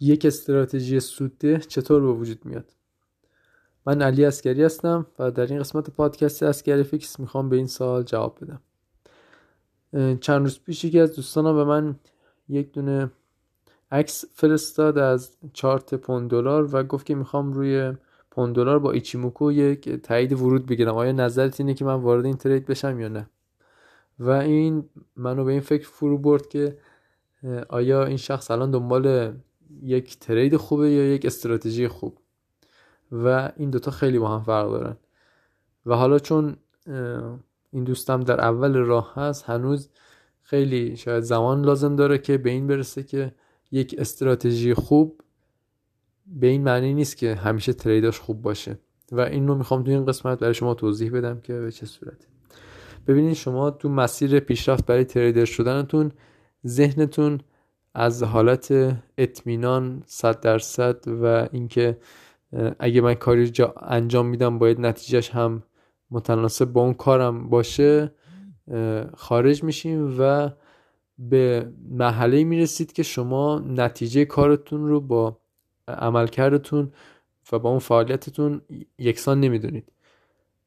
یک استراتژی سودده چطور به وجود میاد؟ من علی اسکری هستم و در این قسمت پادکست اسکری فیکس می‌خوام به این سوال جواب بدم. چند روز پیش یکی از دوستانم به من یک دونه عکس فرستاد از چارت پوند دلار و گفت که می‌خوام روی پوند دلار با ایچیموکو یک تایید ورود بگیرم. آیا نظرت اینه که من وارد این trade بشم یا نه؟ و این منو به این فکر فرو برد که آیا این شخص الان دنبال یک ترید خوبه یا یک استراتژی خوب. و این دوتا خیلی با هم فرق دارن. و حالا چون این دوستم در اول راه هست هنوز خیلی شاید زمان لازم داره که به این برسه که یک استراتژی خوب به این معنی نیست که همیشه تریداش خوب باشه. و این رو می‌خوام تو این قسمت برای شما توضیح بدم که به چه صورته. ببینید شما تو مسیر پیشرفت برای تریدر شدنتون ذهنتون از حالت اطمینان صد درصد و اینکه اگه من کاری جا انجام میدم باید نتیجهش هم متناسب با اون کارم باشه خارج میشیم و به مرحله می‌رسید که شما نتیجه کارتون رو با عملکردتون و با اون فعالیتتون یکسان نمی‌دونید.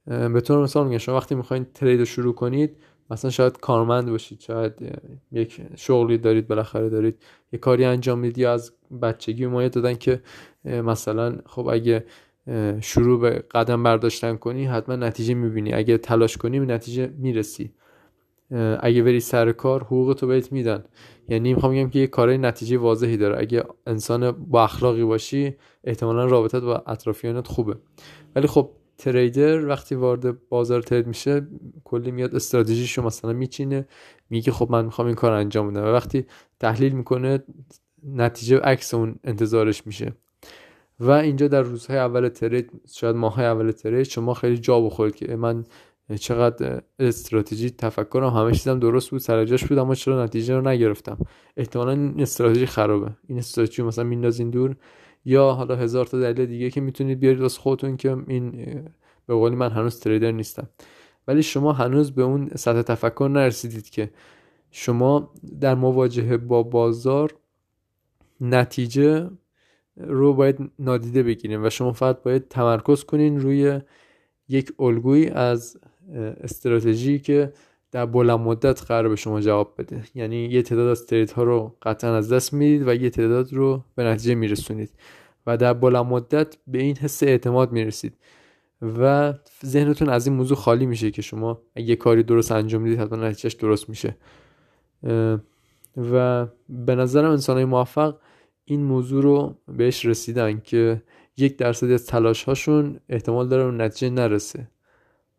به طور مثال میگم شما وقتی می‌خواین ترید رو شروع کنید مثلا شاید کارمند باشید شاید یک شغلی دارید بالاخره دارید یه کاری انجام می‌دید یا از بچگی مایه دادن که مثلا خب اگه شروع به قدم برداشتن کنی حتما نتیجه می‌بینی. اگه تلاش کنی نتیجه می‌رسی. اگه بری سر کار حقوق تو بهت میدن. یعنی می‌خوام بگم که یه کارای نتیجه واضحی داره. اگه انسان با اخلاقی باشی احتمالا رابطت با اطرافیانت خوبه. ولی خب تریدر وقتی وارد بازار ترید میشه کلی میاد استراتژیشو مثلا میچینه میگه خب من می‌خوام این کار انجام بدم. و وقتی تحلیل می‌کنه نتیجه عکس اون انتظارش میشه. و اینجا در روزهای اول ترید شاید ماهای اول ترید شما خیلی جا بخورید که من چقدر استراتژی تفکرم همه چیزم درست بود سر بود اما چرا نتیجه رو نگرفتم؟ احتمالا این استراتژی خرابه. این استراتژی مثلا میندازین دور یا حالا هزار تا دلیل دیگه که می‌تونید بیارید واسه خودتون که این به قولی من هنوز تریدر نیستم. ولی شما هنوز به اون سطح تفکر نرسیدید که شما در مواجهه با بازار نتیجه رو باید نادیده بگیریم و شما فقط باید تمرکز کنین روی یک الگویی از استراتژی که در بلند مدت قرار به شما جواب بده. یعنی یه تعداد از ترید ها رو قطعا از دست می‌دید و یه تعداد رو به نتیجه میرسونید و در بلند مدت به این حس اعتماد می‌رسید و ذهنتون از این موضوع خالی میشه که شما اگه کاری درست انجام می‌دید حتما نتیجهش درست میشه. و به نظرم انسان های موفق این موضوع رو بهش رسیدن که یک درصدی از تلاش هاشون احتمال داره نتیجه نرسه.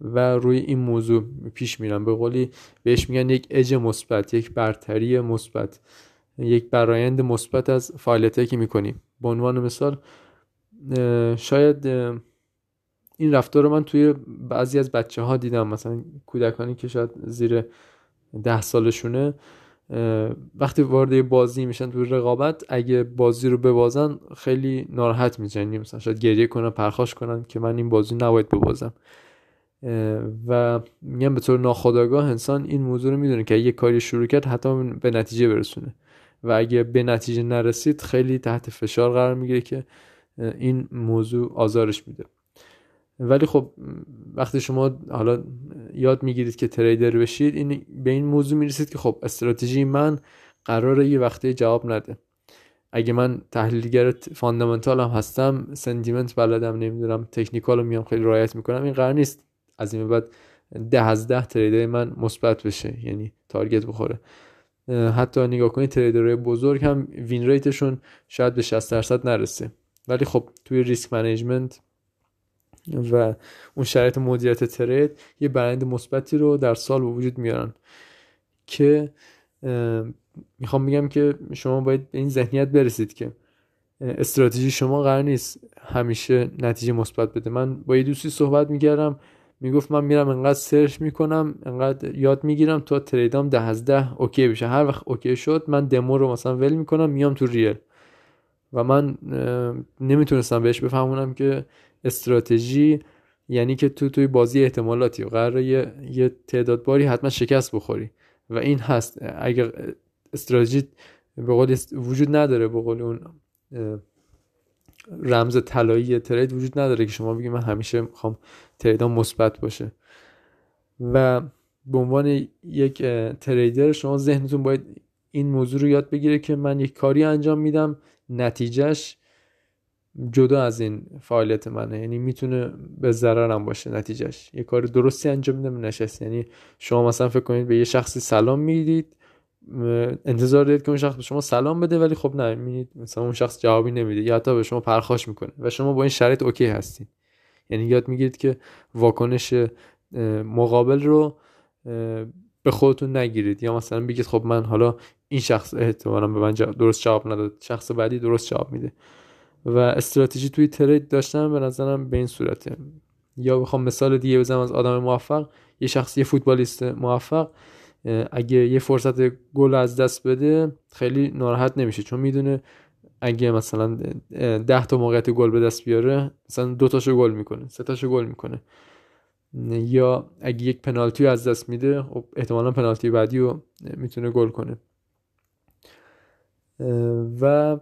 و روی این موضوع پیش میرن به قولی بهش میگن یک اج مثبت یک برتری مثبت یک برایند مثبت از فعالیتی که می‌کنیم. به عنوان مثال شاید این رفتار رو من توی بعضی از بچه ها دیدم. مثلا کودکانی که شاید زیر ده سالشونه وقتی وارد بازی میشن تو رقابت اگه بازی رو ببازن خیلی ناراحت میشن مثلا شاید گریه کنن پرخاش کنن که من این بازی نباید ببازم. و میگم به طور ناخودآگاه انسان این موضوع رو می‌دونه که اگه کاری شروع کرد حتی به نتیجه برسونه. و اگه به نتیجه نرسید خیلی تحت فشار قرار می‌گیره که این موضوع آزارش میده. ولی خب وقتی شما حالا یاد می‌گیرید که trader بشید این به این موضوع می‌رسید که خب استراتژی من قراره یه وقتی جواب نده. اگه من تحلیلگر fundamental هم هستم sentiment بلدم نمی‌دونم technical رو میام خیلی رعایت می‌کنم این قرار نیست. از این بعد ده از ده trade ای من مثبت بشه یعنی target بخوره. حتی نگاه کنید trader های بزرگ هم win rate شون شاید به 60 درصد نرسه. ولی خب توی risk management و اون شرایط مدیریت trade یه برآیند مثبتی رو در سال به وجود میارن که می‌خوام بگم که شما باید به این ذهنیت برسید که استراتژی شما قرار نیست همیشه نتیجه مثبت بده. من با یه دوستی صحبت می‌کردم می‌گفت من میرم انقدر search می‌کنم انقدر یاد می‌گیرم تا trade ام ده از ده OK بشه. هر وقت OK شد من دمو رو مثلا ول می‌کنم میام تو real. و من نمی‌تونستم بهش بفهمونم که استراتژی یعنی که تو توی بازی احتمالاتی و قرار یه, یه تعداد باری حتما شکست بخوری. و این هست. اگر استراتژی به قول وجود نداره به قول اون رمز طلایی ترید وجود نداره که شما بگید من همیشه می‌خوام تریدام مثبت باشه. و به عنوان یک تریدر شما ذهنتون باید این موضوع رو یاد بگیره که من یک کاری انجام میدم نتیجهش جدا از این فعالیت منه. یعنی می‌تونه به ضررم باشه نتیجهش. یه کار درستی انجام میدم نشست. یعنی شما مثلا فکر کنید به یه شخصی سلام می‌دید انتظار دارید که اون شخص به شما سلام بده ولی خب نه می‌بینید مثلا اون شخص جوابی نمیده یا حتی به شما پرخاش می‌کنه و شما با این شرایط اوکی هستین. یعنی یاد می‌گیرید که واکنش مقابل رو به خودتون نگیرید. یا مثلا بگید خب من حالا این شخص احتمالا به من درست جواب نداد شخص بعدی درست جواب میده. و استراتژی توی ترید داشتن به نظرم به این صورته. یا بخوام مثال دیگه بزنم از آدم موفق. یه شخص یه فوتبالیست موفق. اگه یه فرصت گل از دست بده خیلی ناراحت نمیشه. چون می‌دونه اگه مثلا ده تا موقعیت گل به دست بیاره مثلا دو تاشو گل می‌کنه سه تاشو گل می‌کنه. یا اگه یک پنالتی از دست میده خب احتمالا پنالتی بعدی رو می‌تونه گل کنه. و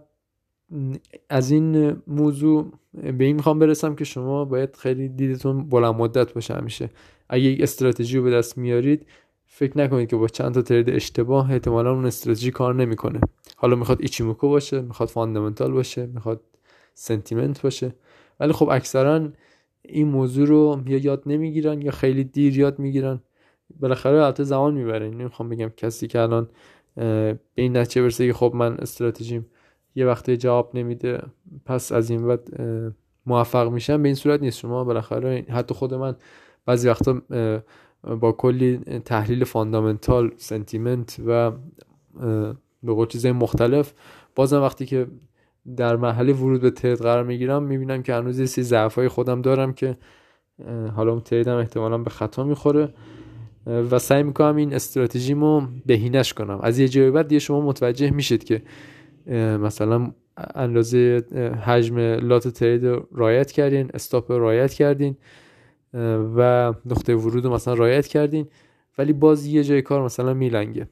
از این موضوع به این می‌خوام برسم که شما باید خیلی دیدتون بلند مدت باشه همیشه. اگه یک استراتژی رو به دست میارید فکر نکنید که با چند تا trade اشتباه احتمالا اون استراتژی کار نمی‌کنه. حالا می‌خواد ایچیموکو باشه می‌خواد fundamental باشه می‌خواد sentiment باشه. ولی خب اکثرا این موضوع رو یا یاد نمی‌گیرن یا خیلی دیر یاد می‌گیرن. بالاخره البته زمان می‌بره. نمی‌خوام بگم کسی که الان به این نتیجه برسه که خب من استراتژیم یه وقتی جواب نمیده پس از این بعد موفق میشم. به این صورت نیست. شما بالاخره حتی خود من بعضی وقتا با کلی تحلیل fundamental sentiment و به قول چیزهای مختلف. بازم وقتی که در محل ورود به trade قرار می‌گیرم می‌بینم که هنوز یه سری ضعفای خودم دارم که حالا اون trade م احتمالا به خطا می‌خوره. و سعی می‌کنم این استراتژیمو بهینش کنم. از یه جایی بعد یه شما متوجه میشید که مثلا اندازه حجم lot trade رعایت کردین stop رعایت کردین. و نقطه ورود رو مثلا رعایت کردین ولی باز یه جای کار مثلا میلنگه.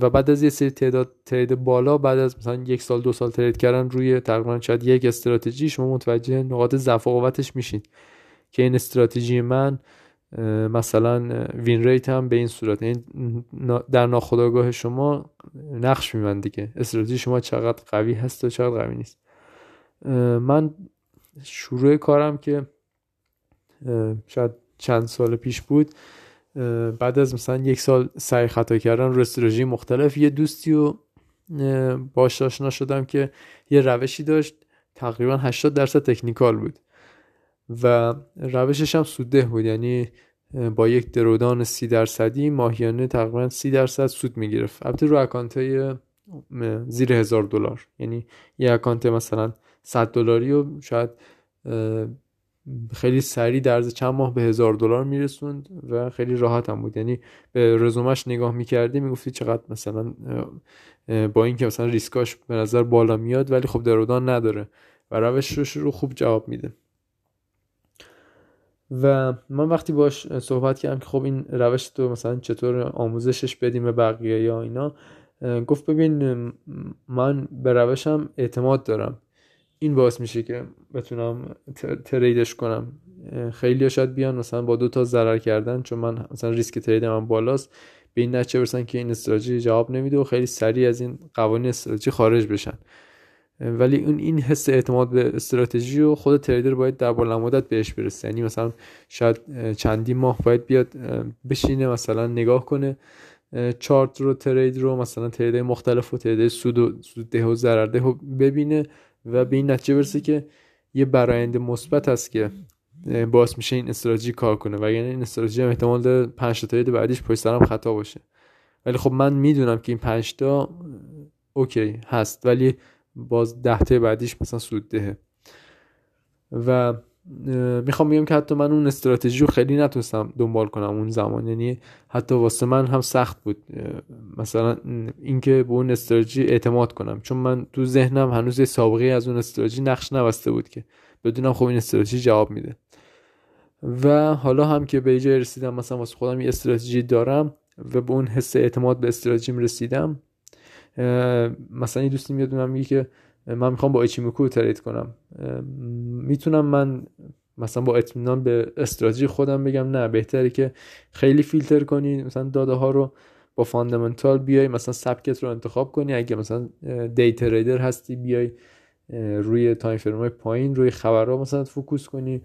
و بعد از یه سری تعداد trade بالا بعد از مثلا یک سال دو سال trade کردن روی تقریبا شاید یک استراتژی شما متوجه نقاط ضعف و قوتش میشین. که این استراتژی من مثلا win rate هم به این صورت. یعنی در ناخودآگاه شما نقش میمند دیگه. استراتژی شما چقدر قوی هست و چقدر قوی نیست. من شروع کارم که شاید چند سال پیش بود. بعد از مثلا یک سال سعی خطا کردن رو استراتژی مختلف. یه دوستی رو باش آشنا شدم که یه روشی داشت. تقریبا 80 درصد تکنیکال بود. و روشش هم سوده بود. یعنی با یک drawdown سی درصدی ماهیانه تقریبا سی درصد سود می‌گرفت. البته رو account های زیر هزار دلار. یعنی یه account مثلا 100 دلاری و شاید خیلی سریع در چند ماه به هزار دلار میرسوند و خیلی راحت هم بود. یعنی به رزومش نگاه می‌کردی می‌گفتی چقدر مثلا با اینکه مثلا ریسکاش به نظر بالا میاد ولی خب drawdown نداره و روشش رو خوب جواب میده. و من وقتی باش صحبت کردم که خب این روش تو مثلا چطور آموزشش بدیم به بقیه یا اینا گفت ببین من به روشم اعتماد دارم. این باعث میشه که بتونم تریدش کنم. خیلی شاید بیان مثلا با دو تا ضرر کردن چون من مثلا ریسک ترید من بالاست. به این نتیجه برسن که این استراتژی جواب نمیده و خیلی سریع از این قوانین استراتژی خارج بشن. ولی اون این حس اعتماد به استراتژی و خود تریدر باید در بلند مدت بهش برسه. یعنی مثلا شاید چندی ماه باید بیاد بشینه مثلا نگاه کنه. چارت رو ترید رو مثلا ترید مختلف و ترید سود و سود و ضرر و ببینه. و به این نتیجه برسه که یه براینده مثبت هست که باعث میشه این استراتژی کار کنه. و یعنی این استراتژی هم احتمال داره 5 تا بعدیش پشت سرم خطا باشه. ولی خب من می‌دونم که این 5 تا اوکی هست. ولی باز ده تا بعدیش مثلا سود دهه و می‌خوام بگم که حتی من اون استراتژی رو خیلی نتونستم دنبال کنم اون زمان. یعنی حتی واسه من هم سخت بود. مثلا اینکه به اون استراتژی اعتماد کنم. چون من تو ذهنم هنوز یه سابقه از اون استراتژی نقش نبسته بود که بدونم خب این استراتژی جواب میده. و حالا هم که به جای رسیدم مثلا واسه خودم یه استراتژی دارم و به اون حس اعتماد به استراتژیم رسیدم مثلا یه دوستی میاد میگه که من می‌خوام با ایچیموکو trade کنم. می‌تونم من مثلا با اطمینان به استراتژی خودم بگم نه بهتره که خیلی فیلتر کنی مثلا داده ها رو با fundamental بیای مثلا سبکت رو انتخاب کنی. اگه مثلا day trader هستی بیای روی time frame پایین روی خبرها مثلا focus کنی.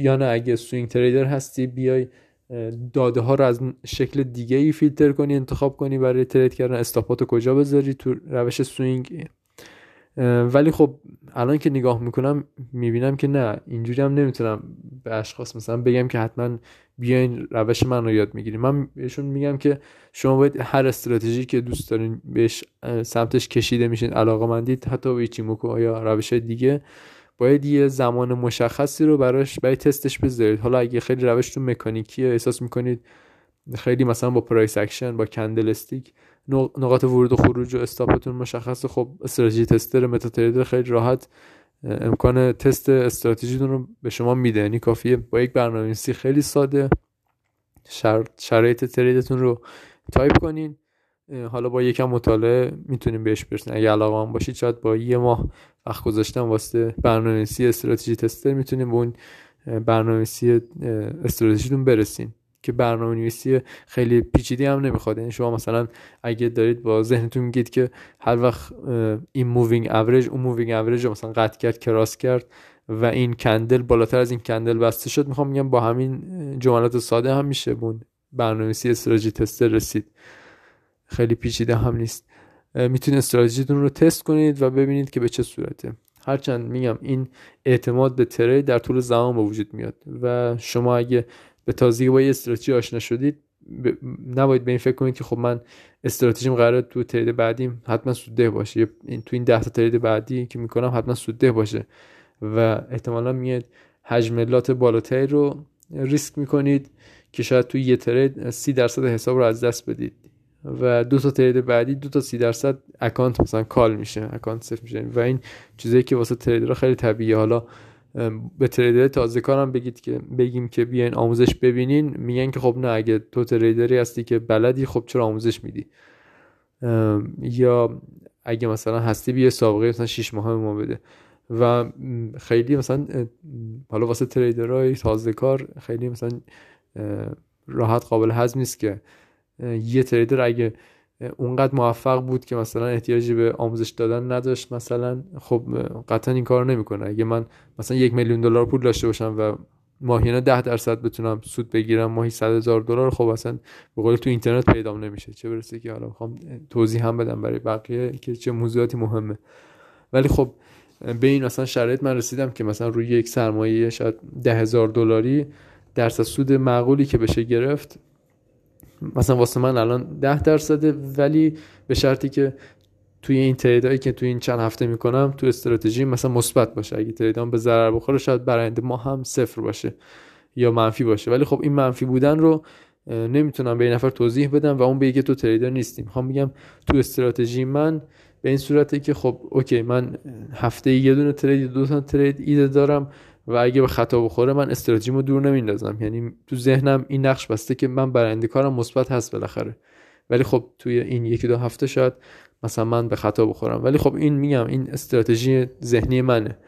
یا نه اگه swing trader هستی بیای داده ها رو از شکل دیگه ای فیلتر کنی انتخاب کنی برای trade کردن. stop ات کجا بذاری تو روش swing؟ ولی خب الان که نگاه می‌کنم می‌بینم که نه اینجوری هم نمی‌تونم به اشخاص مثلا بگم که حتما بیاین روش من رو یاد می‌گیریم. من بهشون میگم که شما باید هر استراتژی که دوست دارین بهش سمتش کشیده میشین علاقه مندید حتی به ایچیموکو یا روش دیگه باید یه زمان مشخصی رو براش برای تستش بذارید. حالا اگه خیلی روشتون مکانیکیه احساس می‌کنید خیلی مثلا با price action با candlestick نقاط ورود و خروج و stop تون مشخص خب strategy tester MetaTrader خیلی راحت. امکان تست استراتژیتون رو به شما میده. یعنی کافیه با یک برنامه‌نویسی خیلی ساده شرایط trade تون رو تایپ کنین. حالا با یکم مطالعه می‌تونیم بهش برسیم. اگه علاقه باشید شاید با یه ماه وقت گذاشتن واسه برنامه‌نویسی strategy tester می‌تونیم به اون برنامه‌نویسی استراتژیتون برسین که برنامه نویسی خیلی پیچیده هم نمی‌خواد. یعنی شما مثلا اگه دارید با ذهنتون میگید که هر وقت این moving average اون moving average رو مثلا قطع کرد cross کرد و این candle بالاتر از این candle بسته شد می‌خوام میگم با همین جملات ساده هم میشه به اون برنامه‌نویسی strategy tester رسید. خیلی پیچیده هم نیست. می‌تونید استراتژیتون رو تست کنید و ببینید که به چه صورته. هرچند میگم این اعتماد به trade در طول زمان به وجود میاد و شما اگه به تازگی با یه استراتژی آشنا شدید ب... نباید به این فکر کنید که خب من استراتژیم قراره تو trade بعدیم حتما سودده باشه. این تو این ده تا trade بعدی که می‌کنم حتما سودده باشه و احتمالا میاد حجم lot بالاتری رو ریسک می‌کنید که شاید توی یه trade سی درصد حساب رو از دست بدید. و دو تا trade بعدی دو تا سی درصد account مثلا call میشه account صفر میشه. و این چیزایی که واسه تریدر خیلی طبیعیه. حالا به تریدر تازه کارم بگید که بگیم که بیاین آموزش ببینین. میگن که خب نه اگه تو تریدری هستی که بلدی خب چرا آموزش میدی؟ یا اگه مثلا هستی بیا سابقه مثلا 6 ماه ما بده. و خیلی مثلا حالا واسه تریدرهای تازه کار خیلی مثلا راحت قابل هضم نیست که یه تریدر اگه اونقدر موفق بود که مثلا احتیاجی به آموزش دادن نداشت. مثلا خب قطعا این کار نمی‌کنه. اگه من مثلا یک میلیون دلار پول داشته باشم و ماهیانه ده درصد بتونم سود بگیرم ماهی صد هزار دلار خب اصلا به قول تو اینترنت پیدا نمیشه. چه برسه که حالا می‌خوام توضیح هم بدم برای بقیه که چه موضوعاتی مهمه. ولی خب به این مثلا شرایط من رسیدم که مثلا روی یک سرمایه شاید ده هزار دلاری درصد سود معقولی که بشه گرفت مثلا واسه من الان ده درصده ولی به شرطی که توی این تریدایی که توی این چند هفته می‌کنم تو استراتژی مثلا مثبت باشه. اگه تریدام به ضرر بخوره شاید براینده ما هم صفر باشه یا منفی باشه. ولی خب این منفی بودن رو نمی‌تونم به این نفر توضیح بدم و اون بگه تو تریدر نیستیم می‌خوام بگم تو استراتژی من به این صورته که خب اوکی من هفته یه دونه ترید دو تا ترید ایده دارم. و اگه به خطا بخوره من استراتژیمو دور نمیندازم. یعنی تو ذهنم این نقش بسته که من برنده کارم مثبت هست بالاخره. ولی خب توی این یکی دو هفته شاید مثلا من به خطا بخورم. ولی خب این میگم این استراتژی ذهنی منه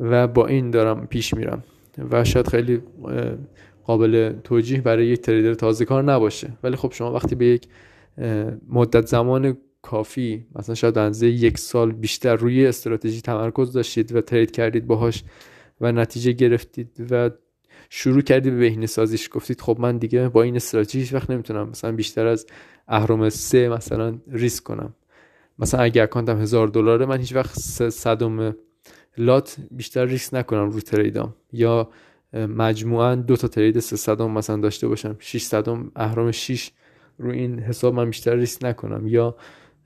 و با این دارم پیش میرم. و شاید خیلی قابل توجیه برای یک تریدر تازه کار نباشه. ولی خب شما وقتی به یک مدت زمان کافی مثلا شاید اندازه یک سال بیشتر روی استراتژی تمرکز داشتید و ترید کردید باهاش و نتیجه گرفتید و شروع کردید به بهینه سازیش. گفتید خب من دیگه با این استراتژی هیچ وقت نمی‌تونم مثلا بیشتر از اهرم سه مثلا ریسک کنم. مثلا اگه اکانتم هزار دلاره من هیچ وقت صدم لات بیشتر ریسک نکنم رو تریدام. یا مجموعا دو تا ترید سه صدم مثلا داشته باشم. 6 صدم اهرم 6 رو این حساب من بیشتر ریسک نکنم. یا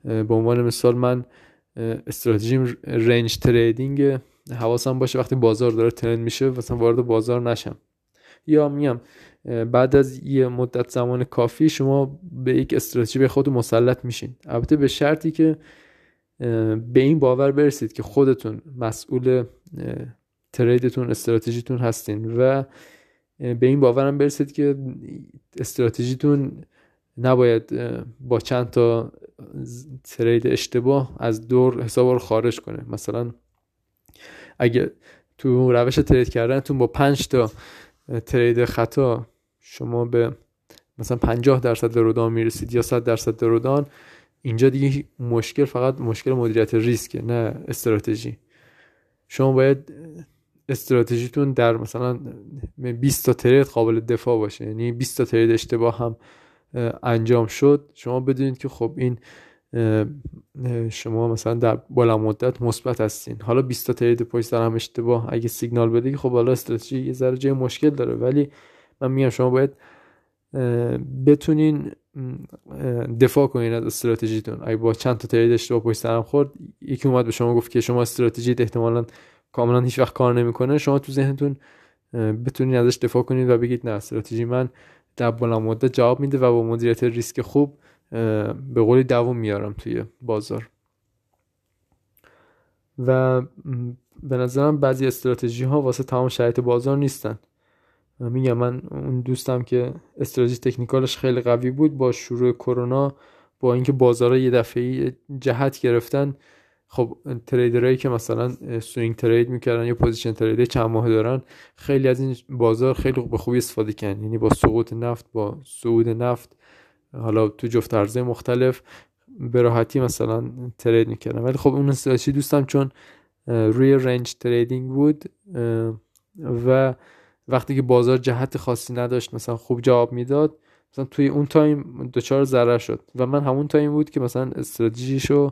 به عنوان مثال من استراتژیم رنج تریدینگ حواسم باشه وقتی بازار داره ترند میشه مثلا وارد بازار نشم. یا میگم بعد از یه مدت زمان کافی شما به یک استراتژی به خود مسلط میشین. البته به شرطی که به این باور برسید که خودتون مسئول تریدتون استراتژیتون هستین و به این باورم برسید که استراتژیتون نباید با چند تا ترید اشتباه از دور حساب رو خارج کنه. مثلا اگه تو روش ترید کردنتون با پنج تا ترید خطا شما به مثلا 50 درصد درودان می‌رسید یا 100 درصد درودان اینجا دیگه مشکل فقط مشکل مدیریت ریسکه نه استراتژی. شما باید استراتژیتون در مثلا 20 تا ترید قابل دفاع باشه. یعنی 20 تا ترید اشتباه هم انجام شد. شما بدونید که خب این شما مثلا در بالا مدت مثبت هستین. حالا 20 تا ترید پشت سر هم اشتباه. اگه سیگنال بده خب حالا استراتژی یه ذره جای مشکل داره. ولی من میگم شما باید بتونین دفاع کنین از استراتژیتون. اگه با چند تا ترید اشتباه پشت سرم خورد یکی اومد به شما گفت که شما استراتژیت احتمالا کاملا هیچ وقت کار نمی‌کنه. شما تو ذهنتون بتونین ازش دفاع کنید و بگید نه استراتژی من در بلند مدت جواب میده و با مدیریت ریسک خوب به قولی دوام میارم توی بازار. و به نظرم بعضی استراتژی ها واسه تمام شرایط بازار نیستن. میگم من اون دوستم که استراتژی technical ش خیلی قوی بود با شروع کرونا با اینکه بازار یه دفعه جهت گرفتن خب trader هایی که مثلا swing trade می‌کردن یا position trade چند ماه دارن خیلی از این بازار خیلی به خوبی استفاده کردن. یعنی با سقوط نفت با صعود نفت حالا تو جفت ارزهای مختلف به راحتی مثلا trade می‌کردن ولی خب اون استراتژی دوستم چون روی range trading بود و وقتی که بازار جهت خاصی نداشت مثلا خوب جواب می‌داد مثلا توی اون time دچار ضرر شد. و من همون time بود که مثلا استراتژیشو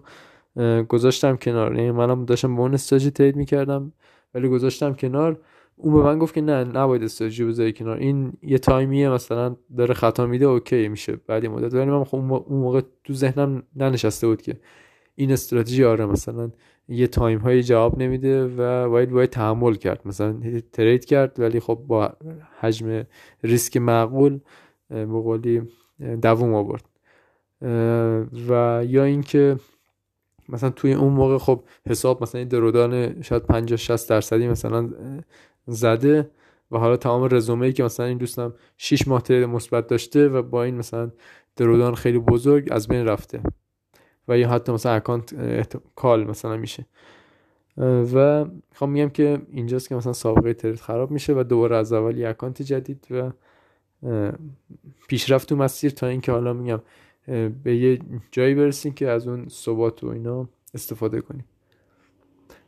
گذاشتم کنار. یعنی منم داشتم به اون استراتژی trade می‌کردم ولی گذاشتم کنار. اون به من گفت که نه نباید استراتژی بذاری کنار. این یه time یه مثلا داره خطا میده OK میشه. بعد مدت. ولی من خب اون موقع تو ذهنم ننشسته بود که این استراتژی آره مثلا یه تایم های جواب نمیده و باید باید تحمل کرد. مثلا ترید کرد ولی خب با حجم ریسک معقول به قولی دووم آورد. و یا اینکه مثلا توی اون موقع خب حساب مثلا درودان شاید 50 60 درصدی مثلا زده و حالا تمام رزومه ای که مثلا این دوستم 6 ماه ترید مثبت داشته و با این مثلا drawdown خیلی بزرگ از بین رفته و یا حتی مثلا account call مثلا میشه. و می‌خوام میگم که اینجاست که مثلا سابقه trade خراب میشه و دوباره از اول یه account جدید و پیشرفت تو مسیر تا اینکه حالا میگم به یه جایی برسیم که از اون ثبات و اینا استفاده کنیم.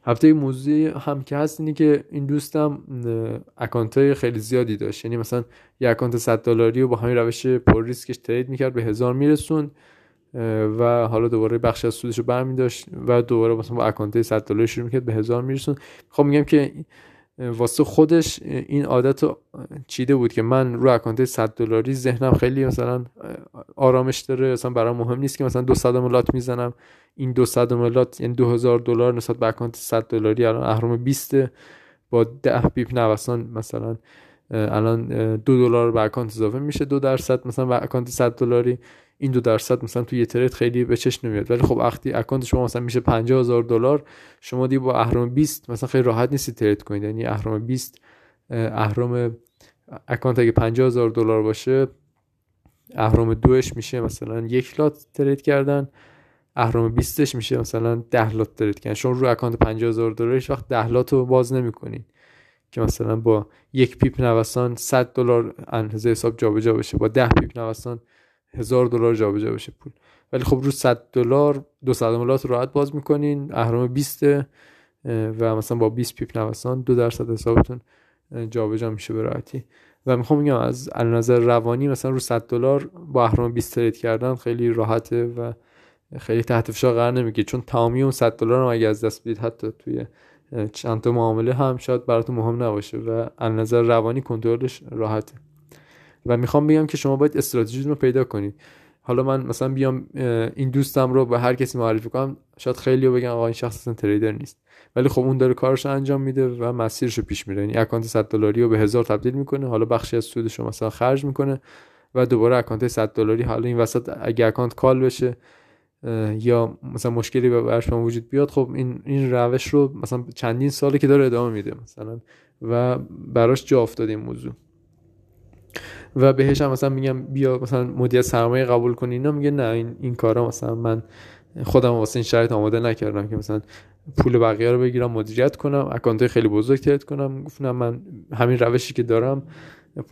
هفته موضوعی هم که هست اینه که این دوستم account خیلی زیادی داشت. یعنی مثلا یه account 100 دلاری و با همین روش پر ریسکش trade می‌کرد به هزار می‌رسوند و حالا دوباره بخش از سودش رو برمی داشت و دوباره مثلا با account 100 دلاری شروع می‌کرد به هزار می‌رسوند خب میگم که واسه خودش این عادت رو چیده بود که من رو account 100 دلاری ذهنم خیلی مثلا آرامش داره مثلا برام مهم نیست که مثلا دو صدم lot می‌زنم. این دو صدم lot یعنی 2000 دلار نسبت به account 100 دلاری الان اهرم 20 با 10 pip نوسان مثلا الان دو دلار به account اضافه میشه دو درصد مثلا به account 100 دلاری. این دو درصد مثلا توی یه trade خیلی به چشم نمیاد. ولی خب وقتی account شما مثلا میشه 50000 دلار شما دیگه با اهرم 20 مثلا خیلی راحت نیستید trade کنید یعنی اهرم 20 اهرم account اگه 50000 دلار باشه اهرم دوش میشه مثلا یک lot trade کردن. اهرم 20ش میشه مثلا 10 lot trade کردن. شما رو account 50000 دلار هیچ وقت 10 lot رو باز نمی‌کنین که مثلا با یک pip نوسان 100 دلار اندازه حساب جابجا بشه. با 10 pip نوسان هزار دلار جابجا بشه پول. ولی خب رو 100 دلار 200 ملات راحت باز می‌کنین. اهرم 20 و مثلا با 20 pip نوسان دو درصد حسابتون جابجا میشه به راحتی. و می‌خوام بگم از نظر روانی مثلا رو 100 دلار با اهرم 20 trade کردن خیلی راحته و خیلی تحت فشار قرار نمی‌گیره. چون تمامی اون 100 دلار رو اگه از دست بدید حتی توی چند تا معامله هم شاید براتون مهم نباشه و از نظر روانی کنترلش راحته. و می‌خوام بگم که شما باید استراتژی رو پیدا کنید. حالا من مثلا بیام این دوستم رو به هر کسی معرفی کنم شاید خیلی بگن آقا این شخص اصلا trader نیست. ولی خب اون داره کارش انجام میده و مسیرش رو پیش میره. یعنی account 100 دلاری رو به هزار تبدیل می‌کنه. حالا بخشی از سودش رو مثلا خرج می‌کنه و دوباره account 100 دلاری. حالا این وسط اگه account call بشه یا مثلا مشکلی به برش وجود بیاد خب این این روش رو مثلا چندین ساله که داره ادامه میده مثلا. و براش جا افتاد این موضوع. و بهش هم مثلا میگم بیا مثلا مدیریت سرمایه قبول کنی اینا میگه نه این این کارا مثلا من خودم واسه این شرایط آماده نکردم که مثلا پول بقیه رو بگیرم مدیریت کنم account خیلی بزرگ trade کنم. گفتم من همین روشی که دارم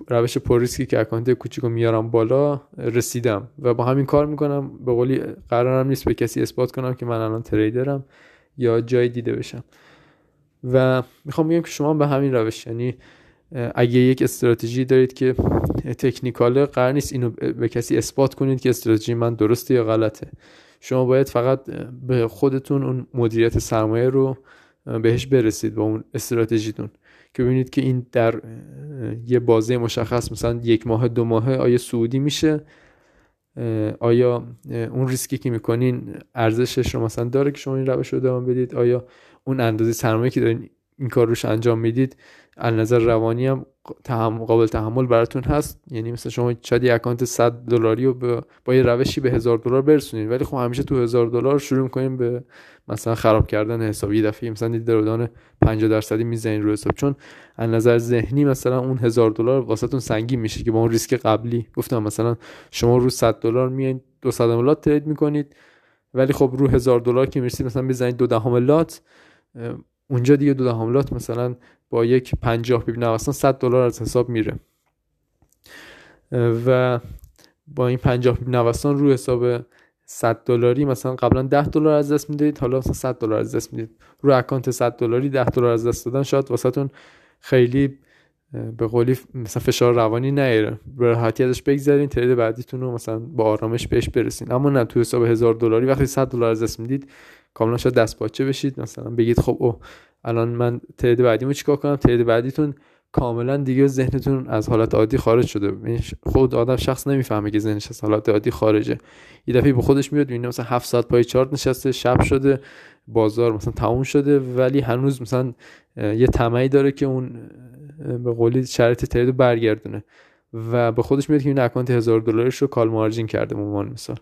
روش پر ریسکی که account کوچیکو میارم بالا رسیدم و با همین کار می‌کنم. به قولی قرارم نیست به کسی اثبات کنم که من الان تریدرم یا جای دیده بشم. و می‌خوام بگم که شما به همین روش یعنی اگه یک استراتژی دارید که تکنیکاله قرار نیست اینو به کسی اثبات کنید که استراتژی من درسته یا غلطه. شما باید فقط به خودتون اون مدیریت سرمایه رو بهش برسید با اون استراتژیتون که ببینید که این در یه بازه مشخص مثلا یک ماه دو ماه آیا سعودی میشه؟ آیا اون ریسکی که می‌کنین ارزشش رو مثلا داره که شما این روش رو ادامه بدید؟ آیا اون اندازه سرمایه که دارین این کار روش انجام می‌دید از نظر روانی هم قابل تحمل براتون هست. یعنی مثلا شما شاید یه account 100 دلاری رو با یه روشی به هزار دلار برسونید ولی خب همیشه تو هزار دلار شروع می‌کنیم به مثلا خراب کردن حساب یه دفعه مثلا دید drawdown 50 درصدی می‌زنین رو حساب. چون از نظر ذهنی مثلا اون هزار دلار واسهتون سنگین میشه که با اون ریسک قبلی. گفتم مثلا شما رو 100 دلار میایین 200 لات ترید می‌کنید. ولی خب رو هزار دلار که می‌رسید مثلا بزنید دو دهم lot اونجا دیگه دو دهم lot مثلا با یک 50 pip نوسان 100 دلار از حساب میره. و با این 50 pip نوسان رو حساب 100 دلاری مثلا قبلا 10 دلار از دست می‌دید حالا مثلا 100 دلار از دست می‌دید. رو account 100 دلاری 10 دلار از دست دادن شاید واسهتون خیلی به قولی مثلا فشار روانی نیاره. به راحتی ازش بگذرین ترید بعدیتون رو مثلا با آرامش بهش برسین. اما نه تو حساب 1000 دلاری وقتی 100 دلار از دست می‌دید کاملا شاید دست باچه بشید. مثلا بگید خب او الان من ترید بعدیمو چیکار کنم؟ ترید بعدیتون کاملا دیگه ذهنتون از حالت عادی خارج شده. یعنی خود آدم شخص نمی‌فهمه که ذهنش از حالت عادی خارجه. یه دفعه به خودش میاد می‌بینه مثلا 7 ساعت پای چارت نشسته شب شده بازار مثلا تموم شده ولی هنوز مثلا یه طمعی داره که اون به قولی شرط ترید برگردونه. و به خودش میاد که این اکانت هزار دلاریش رو کال مارجین کرده به عنوان مثال.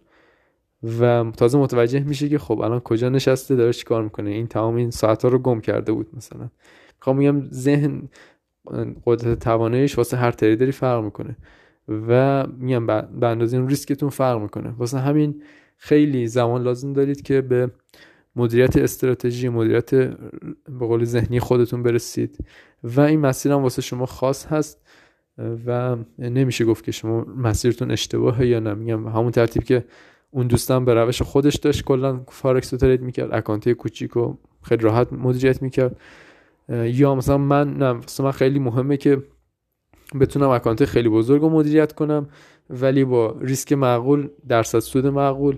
و تازه متوجه میشه که خب الان کجا نشسته داره چیکار می‌کنه. این تمام این ساعت ها رو گم کرده بود مثلا. می‌خوام میگم ذهن قدرت تواناییش واسه هر تریدری فرق می‌کنه. و میگم به اندازه این ریسکتون فرق می‌کنه. واسه همین خیلی زمان لازم دارید که به مدیریت استراتژی مدیریت به قول ذهنی خودتون برسید. و این مسیر هم واسه شما خاص هست و نمیشه گفت که شما مسیرتون اشتباهه یا نه. میگم همون ترتیب که اون دوستم به روش خودش داشت کلا فارکس رو trade می‌کرد account کوچیک و خیلی راحت مدیریت می‌کرد. یا مثلا من نه مثلا من خیلی مهمه که بتونم account خیلی بزرگ رو مدیریت کنم ولی با ریسک معقول درصد سود معقول.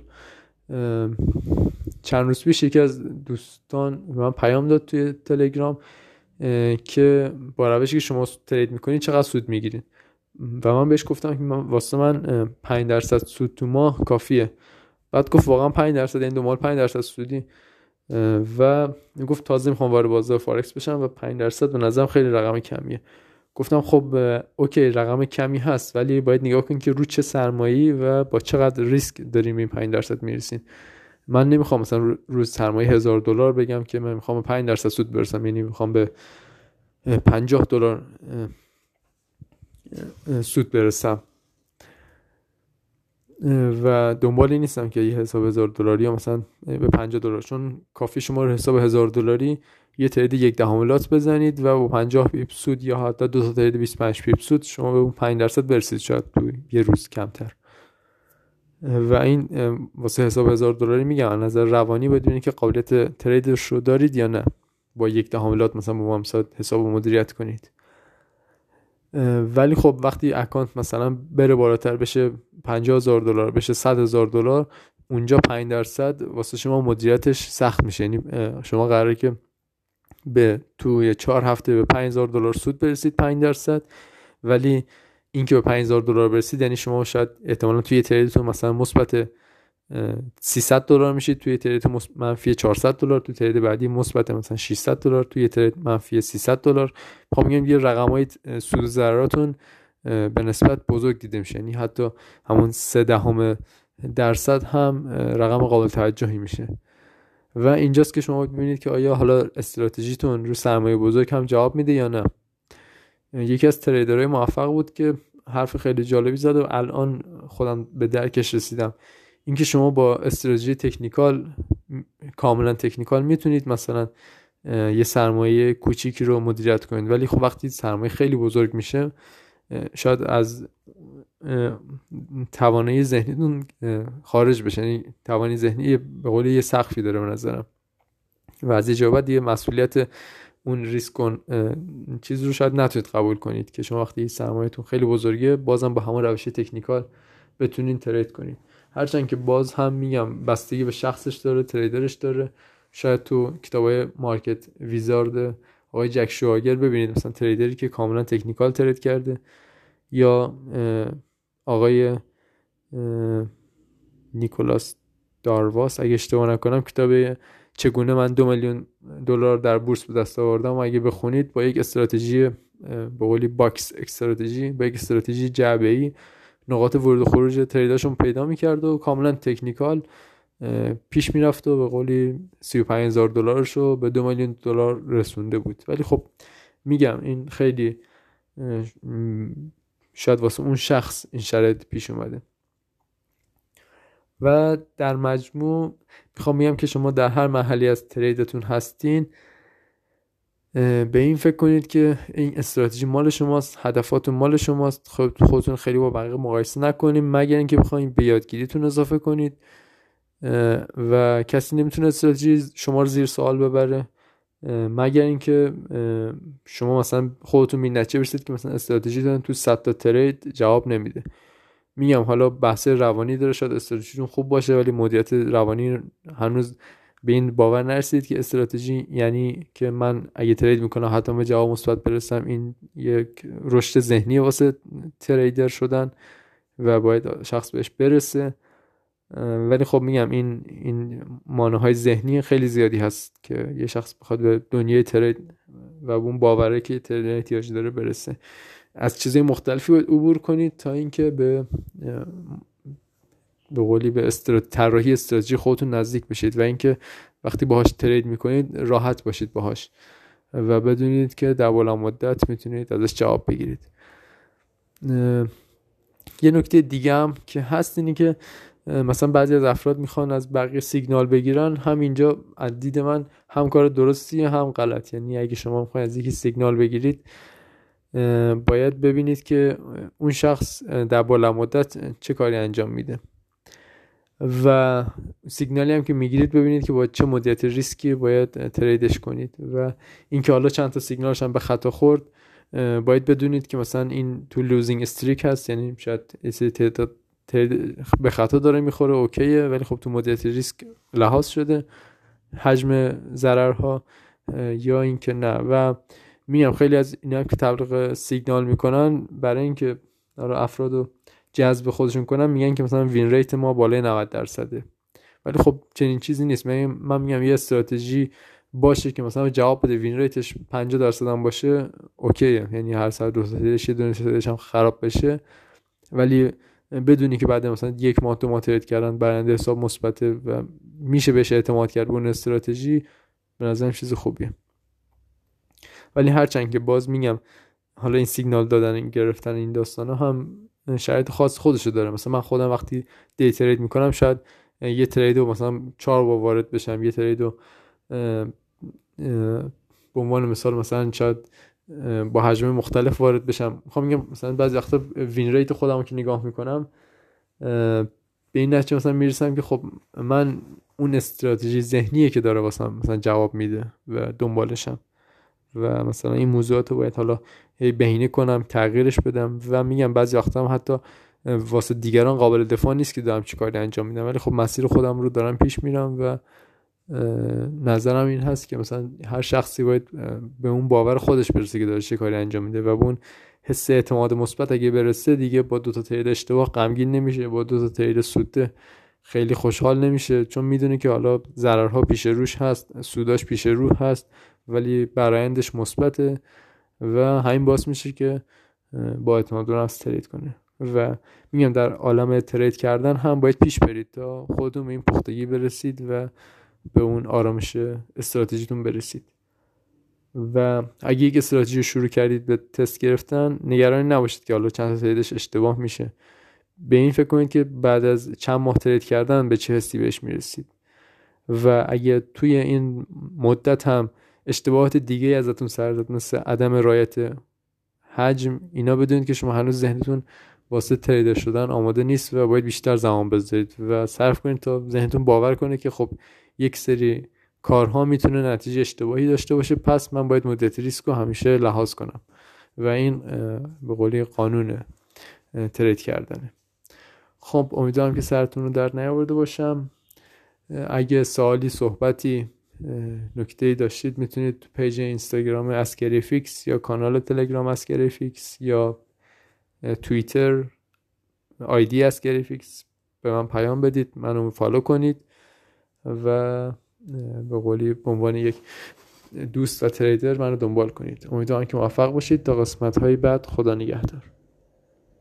چند روز پیش یکی از دوستان به من پیام داد توی تلگرام که با روشی که شما trade می‌کنید چقدر سود می‌گیرید. و من بهش گفتم که من واسه من 5 درصد سود تو ماه کافیه. بعد گفت واقعا 5 درصد این دو مال 5 درصد سودی. و گفت تازه می‌خوام وارد بازار فارکس بشم و 5 درصد به نظرم خیلی رقم کمیه. گفتم خب OK رقم کمی هست ولی باید نگاه کن که رو چه سرمایه‌ای و با چقدر ریسک داریم این 5 درصد می‌رسین من نمی‌خوام مثلا رو سرمایه هزار دلار بگم که من می‌خوام 5 درصد سود برسم یعنی می‌خوام به 50 دلار سود برسم. و دنبال این نیستم که یه حساب هزار دلاری یا مثلا به 50 دلار چون کافی شما رو حساب هزار دلاری یه trade یک دهم lot بزنید و با 50 pip سود یا حتی دو تا trade 25 pip سود شما به اون 5 درصد برسید شاید تو یه روز کمتر. و این واسه حساب هزار دلاری میگم از نظر روانی بدونید که قابلیت تریدش رو دارید یا نه. با یک دهم لات مثلا با مثلا حساب مدیریت کنید. ولی خب وقتی اکانت مثلا بره بالاتر بشه 50 هزار دلار بشه 100 هزار دلار اونجا 5 درصد واسه شما مدیریتش سخت میشه. یعنی شما قراره که به توی چهار هفته به 5000 دلار سود برسید 5 درصد ولی اینکه به 5000 دلار برسید یعنی شما شاید احتمالا توی تریدتون مثلا مثبت 300 دلار میشید توی ترید منفی 400 دلار توی ترید بعدی مثبت مثلا 600 دلار توی ترید منفی 300 دلار. می‌خوام میگم یه رقمای سود ضرراتون به نسبت بزرگ دیده میشه. یعنی حتی همون 3 دهم درصد هم رقم قابل توجهی میشه. و اینجاست که شما ببینید که آیا حالا استراتژیتون رو سرمایه بزرگ هم جواب میده یا نه. یکی از تریدرهای موفق بود که حرف خیلی جالبی زد و الان خودم به درکش رسیدم. اینکه شما با استراتژی تکنیکال کاملا تکنیکال می‌تونید مثلا یه سرمایه کوچیکی رو مدیریت کنید. ولی خب وقتی سرمایه خیلی بزرگ میشه شاید از توانایی ذهنیتون خارج بشه. یعنی توانایی ذهنی به قول یه سقفی داره به نظرم. و از بعد دیگه مسئولیت اون ریسک چیز رو شاید نتونید قبول کنید که شما وقتی سرمایهتون خیلی بزرگه بازم با همون روش تکنیکال بتونین ترید کنید. هرچند که باز هم میگم بستگی به شخصش داره تریدرش داره. شاید تو کتابای مارکت ویزارد آقای جک شواگر ببینید مثلا تریدری که کاملا تکنیکال ترید کرده یا آقای نیکولاس دارواس اگه اشتباه نکنم کتاب چگونه من دو میلیون دلار در بورس به دست آوردم. اگه بخونید با یک استراتژی به قولی box strategy با یک استراتژی جعبه نقاط ورود و خروج trade اشون پیدا می‌کرد و کاملا technical پیش می‌رفت و به قولی 35 هزار به دو میلیون دلار رسونده بود. ولی خب میگم این خیلی شاید واسه اون شخص این شرایط پیش اومده. و در مجموع می‌خوام میگم که شما در هر محلی از تریدتون هستین به این فکر کنید که این استراتژی مال شماست هدفاتون مال شماست. خب خودتون خیلی با بقیه مقایسه نکنید مگر اینکه بخواید به یادگیریتون اضافه کنید. و کسی نمی‌تونه استراتژی شما رو زیر سوال ببره. مگر اینکه شما مثلا خودتون می نتیجه برسید که مثلا استراتژی دارن تو 100 تا ترید جواب نمیده. میگم حالا بحث روانی داره شاید استراتژیتون خوب باشه ولی مدیریت روانی هنوز به این باور نرسید که استراتژی یعنی که من اگه ترید می‌کنم حتی به جواب مثبت برسم این یک رشد ذهنی واسه تریدر شدن و باید شخص بهش برسه. ولی خب میگم این این های ذهنی خیلی زیادی هست که یه شخص بخواد به دنیای ترید و اون باوره که ترید احتیاج داره برسه. از چیزهای مختلفی باید عبور کنید تا اینکه به به قولی به. طراحی استراتژی خودتون نزدیک بشید و اینکه وقتی باهاش ترید می‌کنید راحت باشید باهاش و بدونید که در بلند مدت می‌تونید ازش جواب بگیرید یه نکته دیگه هم که هست اینی که مثلا بعضی از افراد می‌خوان از بقیه سیگنال بگیرن هم اینجا از دید من هم کار درستی هم غلط یعنی اگه شما می‌خواین از یکی سیگنال بگیرید باید ببینید که اون شخص در بلند مدت چه کاری انجام میده و سیگنالی هم که می‌گیرید ببینید که با چه مدیریت ریسکی باید trade ش کنید و اینکه حالا چند تا سیگنالش هم به خطا خورد باید بدونید که مثلا این تو losing streak هست یعنی شاید تعداد به خطا داره می‌خوره OK ه ولی خب تو مدیریت ریسک لحاظ شده حجم ضررها یا اینکه نه. و میگم خیلی از اینا که تبلیغ سیگنال می‌کنن برای اینکه افراد رو جذب خودشون کنن میگن که مثلا وین ریت ما بالای 90 درصده. ولی خب چنین چیزی نیست. من, میگم یه استراتژی باشه که مثلا جواب بده وین ریتش 50 درصد هم باشه اوکیه. یعنی هر ساعت دو ساعتش یه دونه هم خراب بشه. ولی بدونی که بعد مثلا یک ماه دو ماه ترید کردن برنده حساب مثبته و میشه بهش اعتماد کرد اون استراتژی به نظرم چیز خوبیه. ولی هرچند که باز میگم حالا این سیگنال دادن این گرفتن این داستان هم شرایط خاص خودشو داره. مثلا من خودم وقتی دی ترید می‌کنم شاید یه ترید رو مثلا چهار بار وارد بشم یه ترید رو به عنوان مثال مثلا شاید با حجم مختلف وارد بشم. می‌خوام میگم مثلا بعضی وقتا وین ریت خودم که نگاه می‌کنم به این نتیجه مثلا می‌رسم که خب من اون استراتژی ذهنیه که داره واسم مثلا جواب میده و دنبالشم. و مثلا این موضوعات رو باید حالا بهینه کنم تغییرش بدم و میگم بعضی وقتا هم حتی واسه دیگران قابل دفاع نیست که دارم چی کاری انجام میدم. ولی خب مسیر خودم رو دارم پیش میرم و نظرم این هست که مثلا هر شخصی باید به اون باور خودش برسه که داره چه کاری انجام میده و به اون حس اعتماد مثبت اگه برسه دیگه با دو تا ترید اشتباه غمگین نمیشه با دو تا ترید سوده خیلی خوشحال نمیشه. چون می‌دونه که حالا ضررها پیش روش هست سوداش پیش رو هست ولی برایندش مثبته. و همین باعث میشه که با اعتماد نفس ترید کنه و میگم در عالم ترید کردن هم باید پیش برید تا خودتون به این پختگی برسید و به اون آرامش استراتژیتون برسید. و اگه یک استراتژی رو شروع کردید به تست گرفتن نگران نباشید که حالا چند تریدش اشتباه میشه. به این فکر کنید که بعد از چند ماه ترید کردن به چه حسی بهش می‌رسید. و اگه توی این مدت هم اشتباهات دیگه ازتون سر زد مثل عدم رایت حجم. اینا بدونید که شما هنوز ذهنتون واسه تریدر شدن آماده نیست و باید بیشتر زمان بذارید و صرف کنید تا ذهنتون باور کنه که خب یک سری کارها می‌تونه نتیجه اشتباهی داشته باشه. پس من باید مدیریت ریسک رو همیشه لحاظ کنم و این به قولی قانون trade کردنه. خب امیدوارم که سرتون رو درد نیاورده باشم. اگه سوالی صحبتی نکته داشتید می‌تونید تو page اینستاگرام Askari FX یا کانال تلگرام Askari FX یا توییتر ID Askari FX به من پیام بدید منو follow کنید و به قولی به عنوان یک دوست و trader منو دنبال کنید. امیدوارم که موفق باشید. تا قسمت های بعد خدا نگهدار.